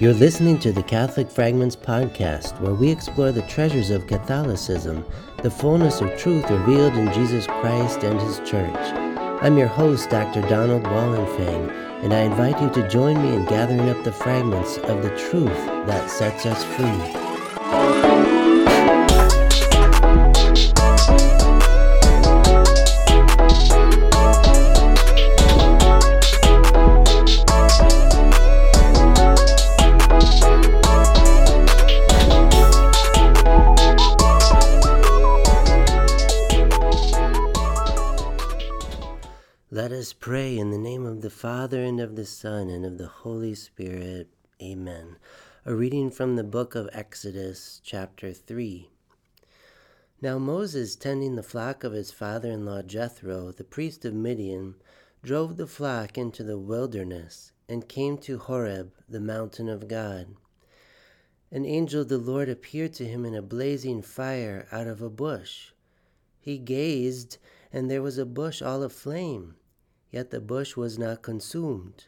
You're listening to the Catholic Fragments podcast, where we explore the treasures of Catholicism, the fullness of truth revealed in Jesus Christ and His Church. I'm your host, Dr. Donald Wallenfang, and I invite you to join me in gathering up the fragments of the truth that sets us free. Let us pray in the name of the Father, and of the Son, and of the Holy Spirit. Amen. A reading from the book of Exodus, chapter 3. Now Moses, tending the flock of his father in law Jethro, the priest of Midian, drove the flock into the wilderness and came to Horeb, the mountain of God. An angel of the Lord appeared to him in a blazing fire out of a bush. He gazed, and there was a bush all aflame, yet the bush was not consumed.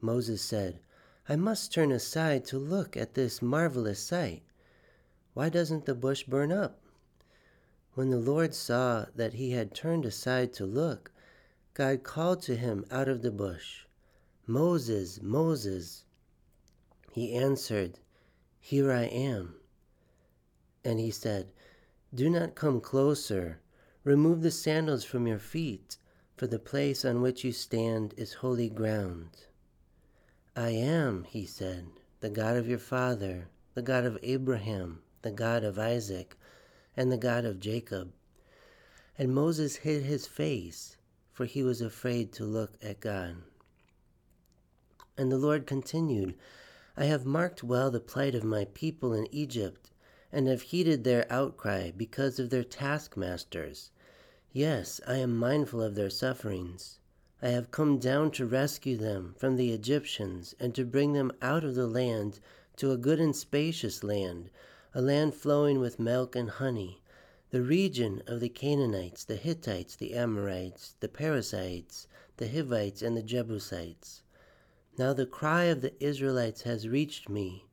Moses said, I must turn aside to look at this marvelous sight. Why doesn't the bush burn up? When the Lord saw that he had turned aside to look, God called to him out of the bush, Moses, Moses. He answered, Here I am. And he said, Do not come closer. Remove the sandals from your feet, for the place on which you stand is holy ground. I am, he said, the God of your father, the God of Abraham, the God of Isaac, and the God of Jacob. And Moses hid his face, for he was afraid to look at God. And the Lord continued, I have marked well the plight of my people in Egypt, and have heeded their outcry because of their taskmasters. Yes, I am mindful of their sufferings. I have come down to rescue them from the Egyptians and to bring them out of the land to a good and spacious land, a land flowing with milk and honey, the region of the Canaanites, the Hittites, the Amorites, the Perizzites, the Hivites, and the Jebusites. Now the cry of the Israelites has reached me.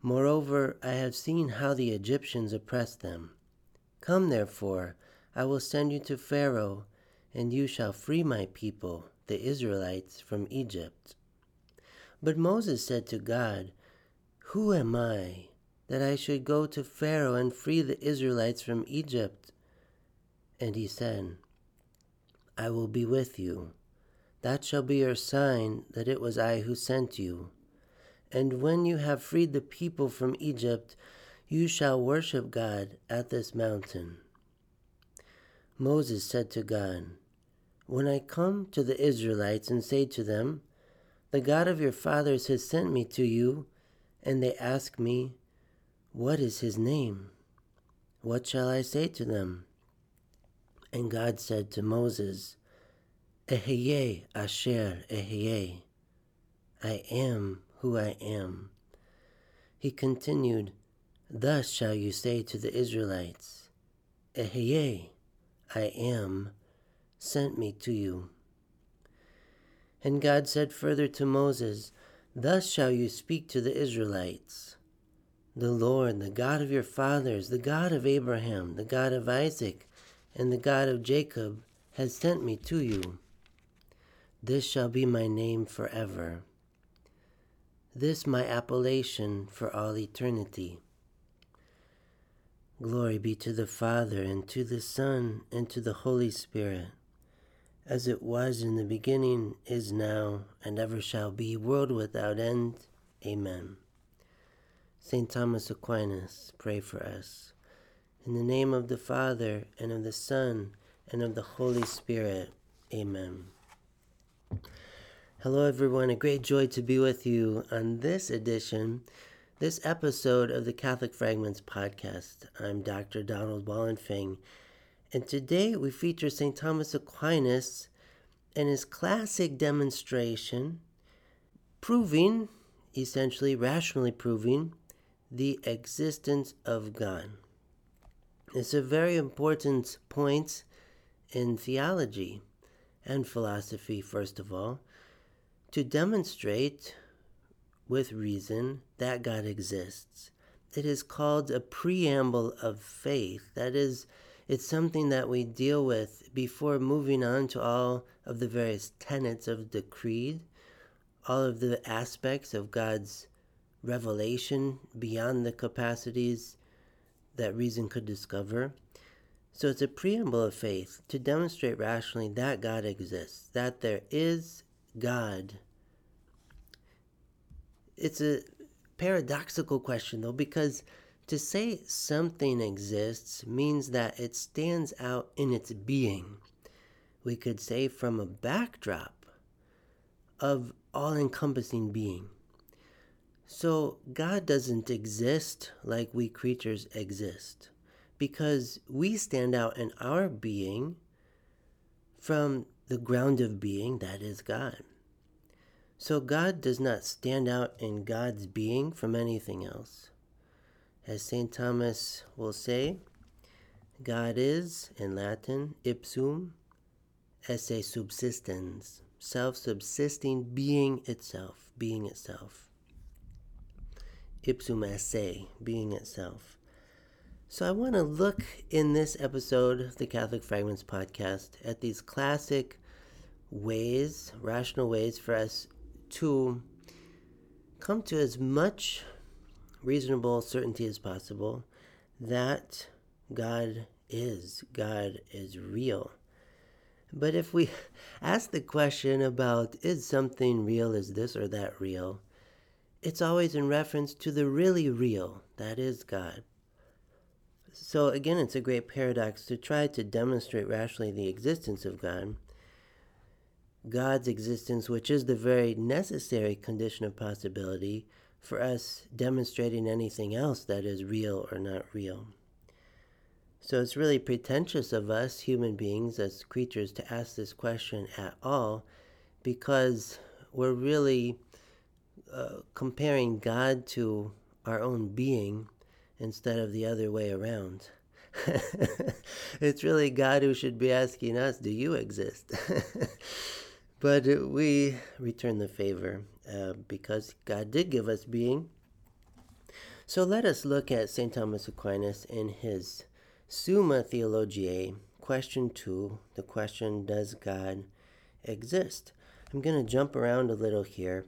Moreover, I have seen how the Egyptians oppress them. Come, therefore, I will send you to Pharaoh, and you shall free my people, the Israelites, from Egypt. But Moses said to God, Who am I that I should go to Pharaoh and free the Israelites from Egypt? And he said, I will be with you. That shall be your sign that it was I who sent you. And when you have freed the people from Egypt, you shall worship God at this mountain. Moses said to God, When I come to the Israelites and say to them, The God of your fathers has sent me to you, and they ask me, What is his name? What shall I say to them? And God said to Moses, Ehyeh Asher Ehyeh, I am who I am. He continued, Thus shall you say to the Israelites, Ehyeh, I am, sent me to you. And God said further to Moses, Thus shall you speak to the Israelites. The Lord, the God of your fathers, the God of Abraham, the God of Isaac, and the God of Jacob, has sent me to you. This shall be my name forever this my appellation for all eternity. Glory be to the Father, and to the Son, and to the Holy Spirit, as it was in the beginning, is now, and ever shall be, world without end. Amen. St. Thomas Aquinas, pray for us. In the name of the Father, and of the Son, and of the Holy Spirit. Amen. Hello, everyone. A great joy to be with you on this edition, this episode of the Catholic Fragments podcast. I'm Dr. Donald Wallenfang, and today we feature St. Thomas Aquinas and his classic demonstration proving, essentially rationally proving, the existence of God. It's a very important point in theology and philosophy, first of all to demonstrate with reason that God exists. It is called a preamble of faith. That is, it's something that we deal with before moving on to all of the various tenets of the creed, all of the aspects of God's revelation beyond the capacities that reason could discover. So it's a preamble of faith to demonstrate rationally that God exists, that there is God. It's a paradoxical question, though, because to say something exists means that it stands out in its being. We could say from a backdrop of all encompassing being. So, God doesn't exist like we creatures exist because we stand out in our being from the ground of being that is God. So God does not stand out in God's being from anything else. As St. Thomas will say, God is, in Latin, ipsum esse subsistens, self subsisting being itself, being itself. Ipsum esse, being itself. So, I want to look in this episode of the Catholic Fragments podcast at these classic ways, rational ways for us to come to as much reasonable certainty as possible that God is, God is real. But if we ask the question about is something real, is this or that real, it's always in reference to the really real, that is God. So, again, it's a great paradox to try to demonstrate rationally the existence of God. God's existence, which is the very necessary condition of possibility for us demonstrating anything else that is real or not real. So it's really pretentious of us human beings as creatures to ask this question at all because we're really uh, comparing God to our own being instead of the other way around. it's really God who should be asking us, Do you exist? but we return the favor uh, because God did give us being. So let us look at St. Thomas Aquinas in his Summa Theologiae, question two. The question, Does God exist? I'm going to jump around a little here.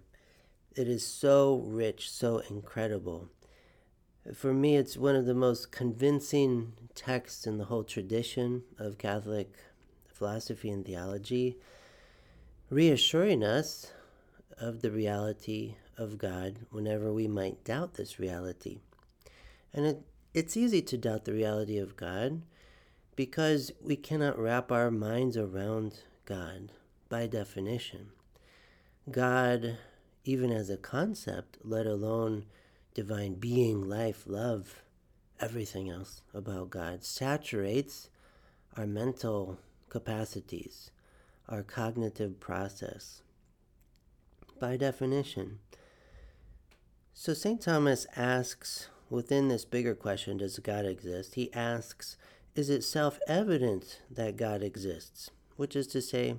It is so rich, so incredible for me, it's one of the most convincing texts in the whole tradition of Catholic philosophy and theology, reassuring us of the reality of God whenever we might doubt this reality. And it, it's easy to doubt the reality of God because we cannot wrap our minds around God by definition. God, even as a concept, let alone divine being, life, love, everything else about God saturates our mental capacities, our cognitive process. By definition. So St. Thomas asks within this bigger question does God exist? He asks, is it self evident that God exists? Which is to say,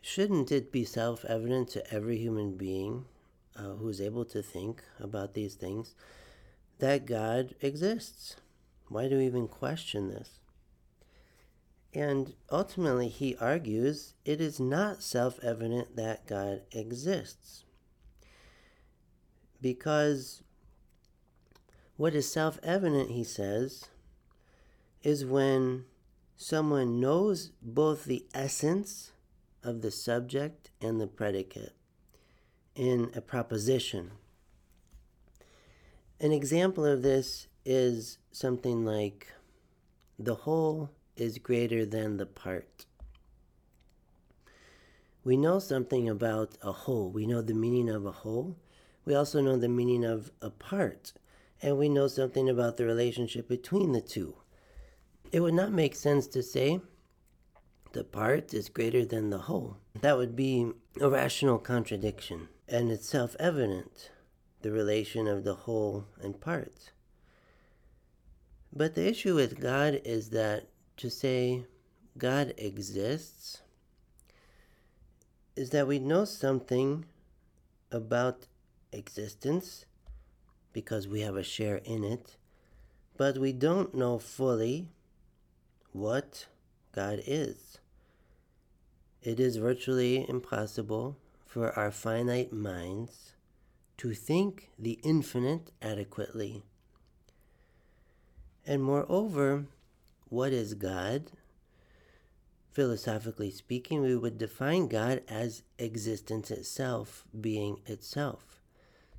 shouldn't it be self evident to every human being uh, who's able to think about these things that God exists. Why do we even question this? And ultimately, he argues it is not self evident that God exists. Because what is self evident, he says, is when someone knows both the essence of the subject and the predicate in a proposition. An example of this is something like the whole is greater than the part. We know something about a whole. We know the meaning of a whole. We also know the meaning of a part. And we know something about the relationship between the two. It would not make sense to say the part is greater than the whole. That would be a rational contradiction and it's self evident the relation of the whole and parts. But the issue with God is that to say God exists is that we know something about existence because we have a share in it, but we don't know fully what God is. It is virtually impossible for our finite minds to think the infinite adequately. And moreover, what is God? Philosophically speaking, we would define God as existence itself, being itself.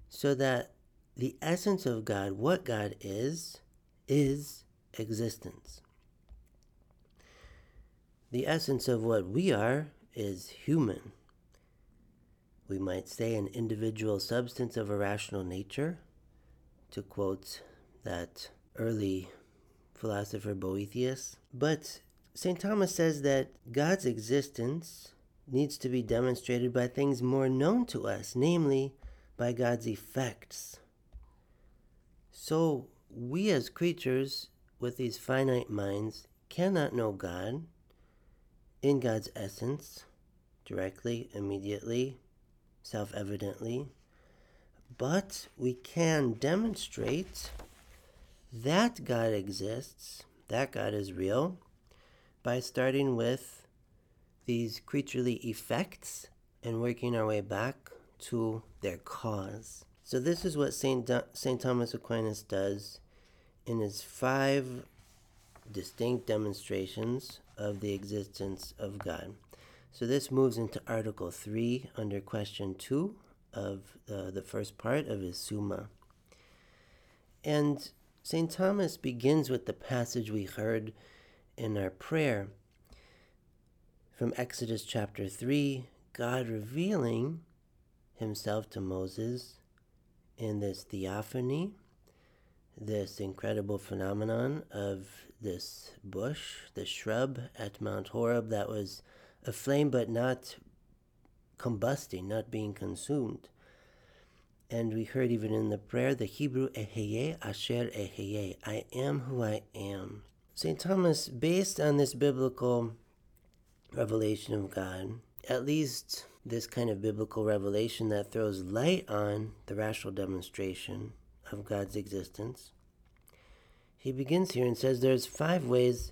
So that the essence of God, what God is, is existence. The essence of what we are is human. We might say an individual substance of a rational nature, to quote that early philosopher Boethius. But St. Thomas says that God's existence needs to be demonstrated by things more known to us, namely by God's effects. So, we as creatures with these finite minds cannot know God in God's essence directly, immediately, self evidently, but we can demonstrate that God exists, that God is real, by starting with these creaturely effects and working our way back to their cause. So, this is what St. St. Thomas Aquinas does in his five distinct demonstrations of the existence of God. So, this moves into Article 3 under question 2 of uh, the first part of his Summa. And St. Thomas begins with the passage we heard in our prayer from Exodus chapter 3, God revealing himself to Moses in this theophany, this incredible phenomenon of this bush, this shrub at Mount Horeb that was aflame but not combusting, not being consumed. And we heard even in the prayer the Hebrew Ehyeh Asher Ehyeh, I am who I am. St. Thomas, based on this biblical revelation of God, at least this kind of biblical revelation that throws light on the rational demonstration of God's existence, he begins here and says there's five ways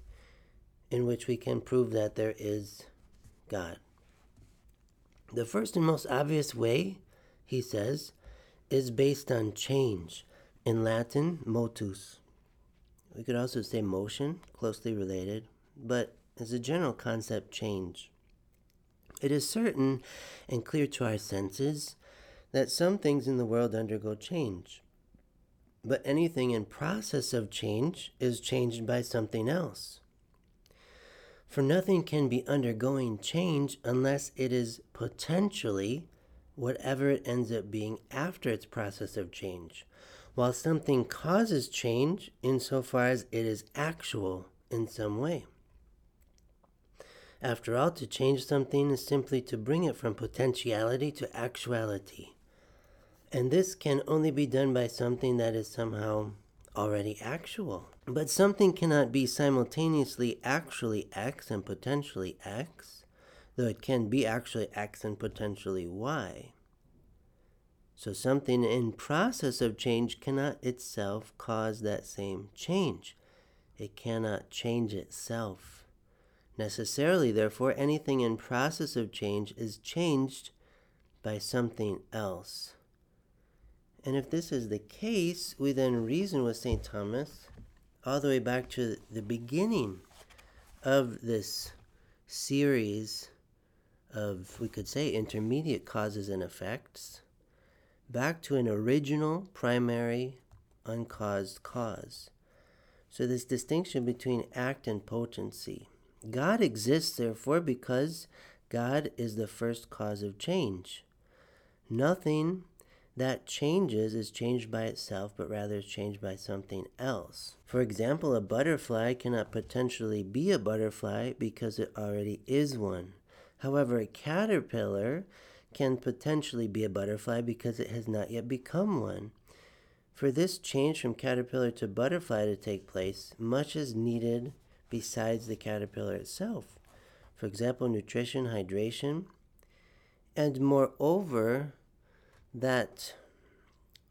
in which we can prove that there is God. The first and most obvious way, he says, is based on change. In Latin, motus. We could also say motion, closely related, but as a general concept, change. It is certain and clear to our senses that some things in the world undergo change. But anything in process of change is changed by something else. For nothing can be undergoing change unless it is potentially whatever it ends up being after its process of change, while something causes change insofar as it is actual in some way. After all, to change something is simply to bring it from potentiality to actuality. And this can only be done by something that is somehow already actual. But something cannot be simultaneously actually X and potentially X, though it can be actually X and potentially Y. So something in process of change cannot itself cause that same change. It cannot change itself. Necessarily, therefore, anything in process of change is changed by something else. And if this is the case, we then reason with St. Thomas all the way back to the beginning of this series of, we could say, intermediate causes and effects, back to an original, primary, uncaused cause. So, this distinction between act and potency. God exists, therefore, because God is the first cause of change. Nothing that changes is changed by itself, but rather is changed by something else. For example, a butterfly cannot potentially be a butterfly because it already is one. However, a caterpillar can potentially be a butterfly because it has not yet become one. For this change from caterpillar to butterfly to take place, much is needed besides the caterpillar itself. For example, nutrition, hydration, and moreover, that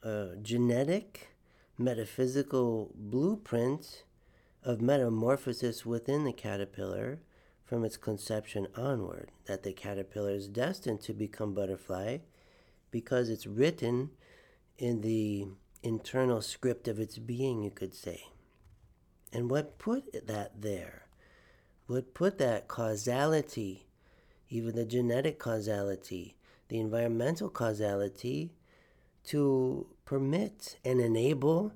a genetic, metaphysical blueprint of metamorphosis within the caterpillar from its conception onward, that the caterpillar is destined to become butterfly because it's written in the internal script of its being, you could say. And what put that there? What put that causality, even the genetic causality, the environmental causality, to permit and enable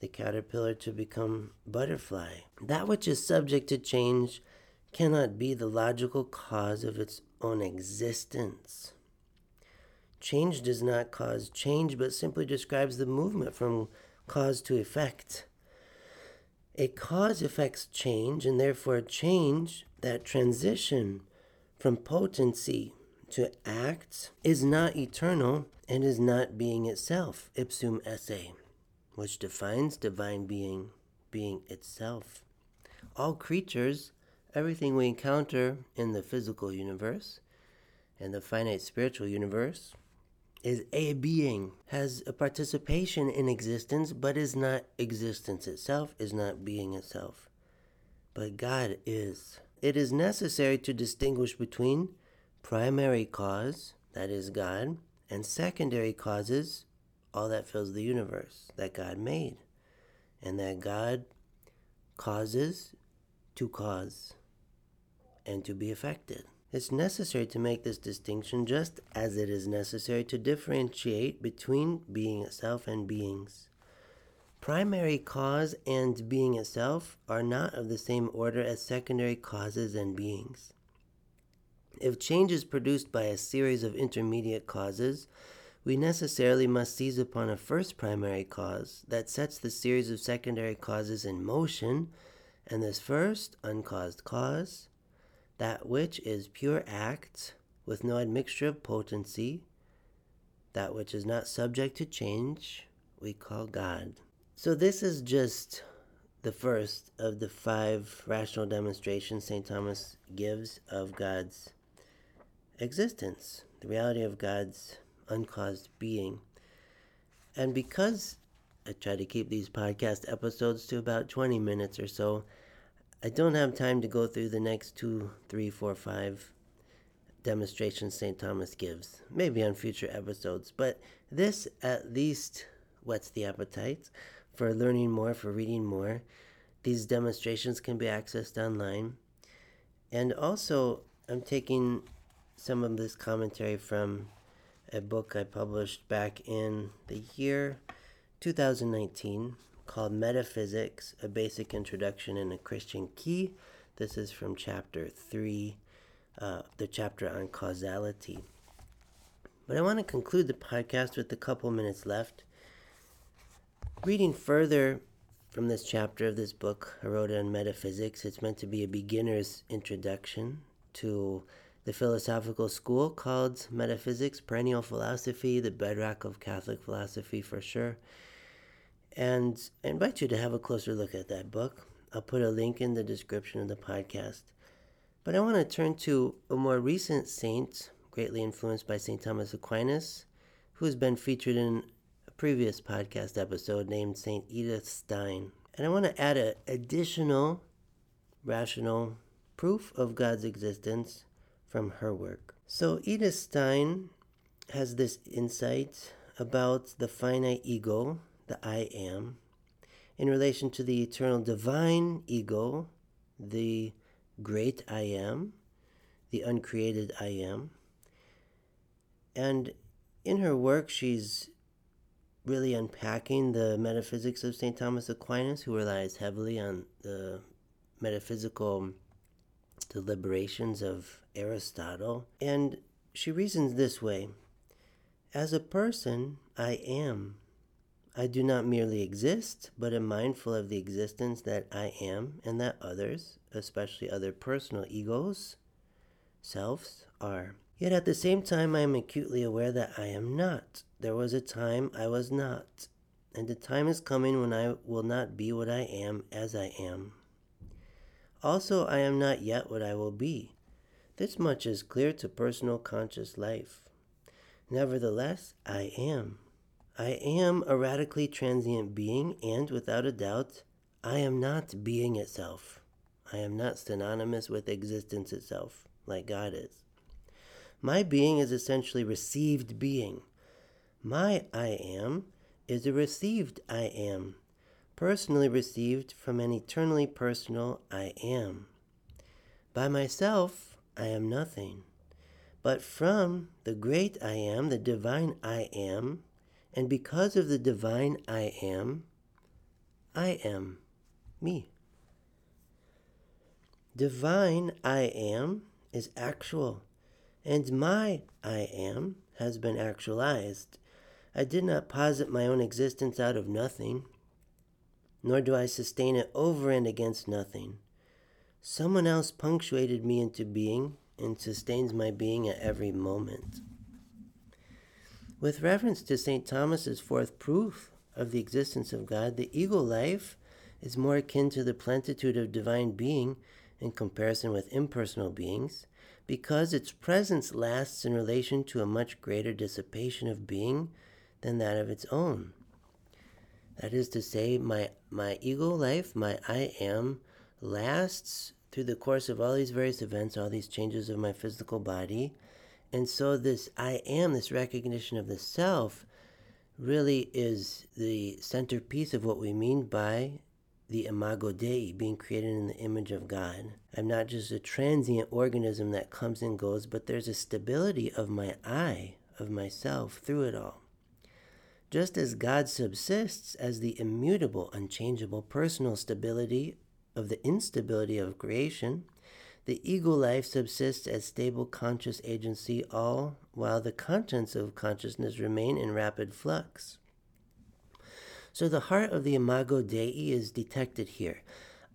the caterpillar to become butterfly. That which is subject to change cannot be the logical cause of its own existence. Change does not cause change, but simply describes the movement from cause to effect. A cause affects change, and therefore, change, that transition from potency to act, is not eternal and is not being itself, ipsum esse, which defines divine being, being itself. All creatures, everything we encounter in the physical universe and the finite spiritual universe, is a being, has a participation in existence, but is not existence itself, is not being itself. But God is. It is necessary to distinguish between primary cause, that is God, and secondary causes, all that fills the universe, that God made, and that God causes to cause and to be affected. It's necessary to make this distinction just as it is necessary to differentiate between being itself and beings. Primary cause and being itself are not of the same order as secondary causes and beings. If change is produced by a series of intermediate causes, we necessarily must seize upon a first primary cause that sets the series of secondary causes in motion, and this first uncaused cause that which is pure act, with no admixture of potency, that which is not subject to change, we call God. So, this is just the first of the five rational demonstrations St. Thomas gives of God's existence, the reality of God's uncaused being. And because I try to keep these podcast episodes to about 20 minutes or so, I don't have time to go through the next two, three, four, five demonstrations St. Thomas gives, maybe on future episodes, but this at least whets the appetite for learning more, for reading more. These demonstrations can be accessed online. And also, I'm taking some of this commentary from a book I published back in the year 2019 called Metaphysics A Basic Introduction in a Christian Key. This is from chapter 3, uh, the chapter on causality. But I want to conclude the podcast with a couple minutes left. Reading further from this chapter of this book, I wrote on metaphysics. It's meant to be a beginner's introduction to the philosophical school called Metaphysics, Perennial Philosophy, the bedrock of Catholic philosophy for sure. And I invite you to have a closer look at that book. I'll put a link in the description of the podcast. But I want to turn to a more recent saint, greatly influenced by St. Thomas Aquinas, who has been featured in a previous podcast episode named St. Edith Stein. And I want to add an additional rational proof of God's existence from her work. So, Edith Stein has this insight about the finite ego the I am, in relation to the eternal divine ego, the great I am, the uncreated I am. And in her work, she's really unpacking the metaphysics of St. Thomas Aquinas, who relies heavily on the metaphysical deliberations of Aristotle. And she reasons this way As a person, I am I do not merely exist, but am mindful of the existence that I am and that others, especially other personal egos, selves, are. Yet at the same time, I am acutely aware that I am not. There was a time I was not, and the time is coming when I will not be what I am as I am. Also, I am not yet what I will be. This much is clear to personal conscious life. Nevertheless, I am. I am a radically transient being, and without a doubt, I am not being itself. I am not synonymous with existence itself, like God is. My being is essentially received being. My I am is a received I am, personally received from an eternally personal I am. By myself, I am nothing. But from the great I am, the divine I am, and because of the divine I am, I am me. Divine I am is actual, and my I am has been actualized. I did not posit my own existence out of nothing, nor do I sustain it over and against nothing. Someone else punctuated me into being and sustains my being at every moment. With reference to St. Thomas's fourth proof of the existence of God, the ego life is more akin to the plenitude of divine being in comparison with impersonal beings because its presence lasts in relation to a much greater dissipation of being than that of its own. That is to say, my, my ego life, my I am, lasts through the course of all these various events, all these changes of my physical body. And so, this I am, this recognition of the self, really is the centerpiece of what we mean by the imago Dei, being created in the image of God. I'm not just a transient organism that comes and goes, but there's a stability of my I, of myself, through it all. Just as God subsists as the immutable, unchangeable personal stability of the instability of creation, the ego life subsists as stable conscious agency, all while the contents of consciousness remain in rapid flux. So the heart of the Imago Dei is detected here.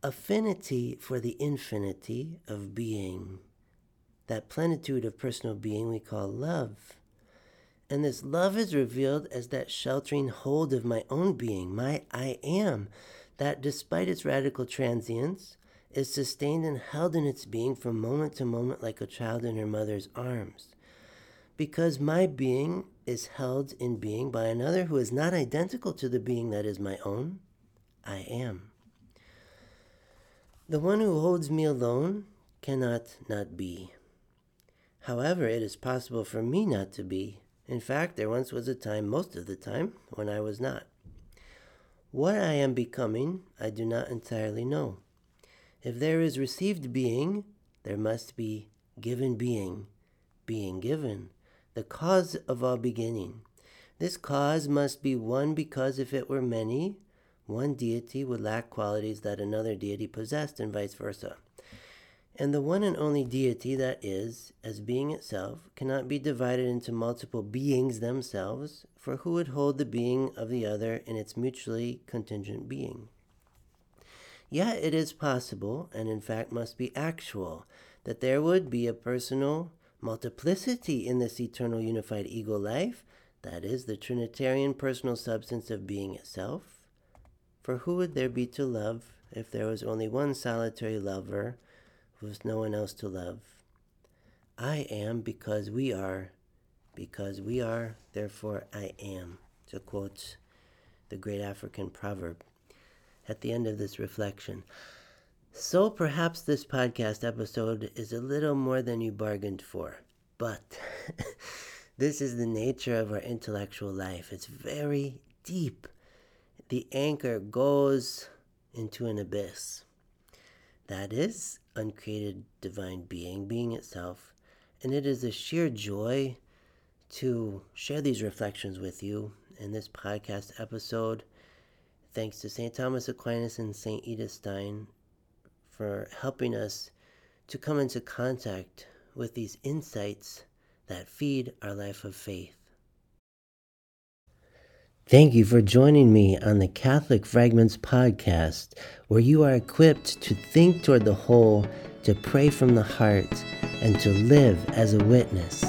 Affinity for the infinity of being. That plenitude of personal being we call love. And this love is revealed as that sheltering hold of my own being, my I am, that despite its radical transience, is sustained and held in its being from moment to moment like a child in her mother's arms because my being is held in being by another who is not identical to the being that is my own, I am. The one who holds me alone cannot not be. However, it is possible for me not to be. In fact, there once was a time, most of the time, when I was not. What I am becoming, I do not entirely know. If there is received being, there must be given being, being given the cause of all beginning. This cause must be one because if it were many, one deity would lack qualities that another deity possessed, and vice versa. And the one and only deity that is, as being itself, cannot be divided into multiple beings themselves, for who would hold the being of the other in its mutually contingent being? Yet it is possible, and in fact must be actual, that there would be a personal multiplicity in this eternal unified ego life, that is, the Trinitarian personal substance of being itself. For who would there be to love if there was only one solitary lover with no one else to love? I am because we are, because we are, therefore I am, to quote the great African proverb at the end of this reflection. So perhaps this podcast episode is a little more than you bargained for, but this is the nature of our intellectual life. It's very deep. The anchor goes into an abyss. That is uncreated divine being, being itself. And it is a sheer joy to share these reflections with you in this podcast episode. Thanks to St. Thomas Aquinas and St. Edith Stein for helping us to come into contact with these insights that feed our life of faith. Thank you for joining me on the Catholic Fragments podcast, where you are equipped to think toward the whole, to pray from the heart, and to live as a witness.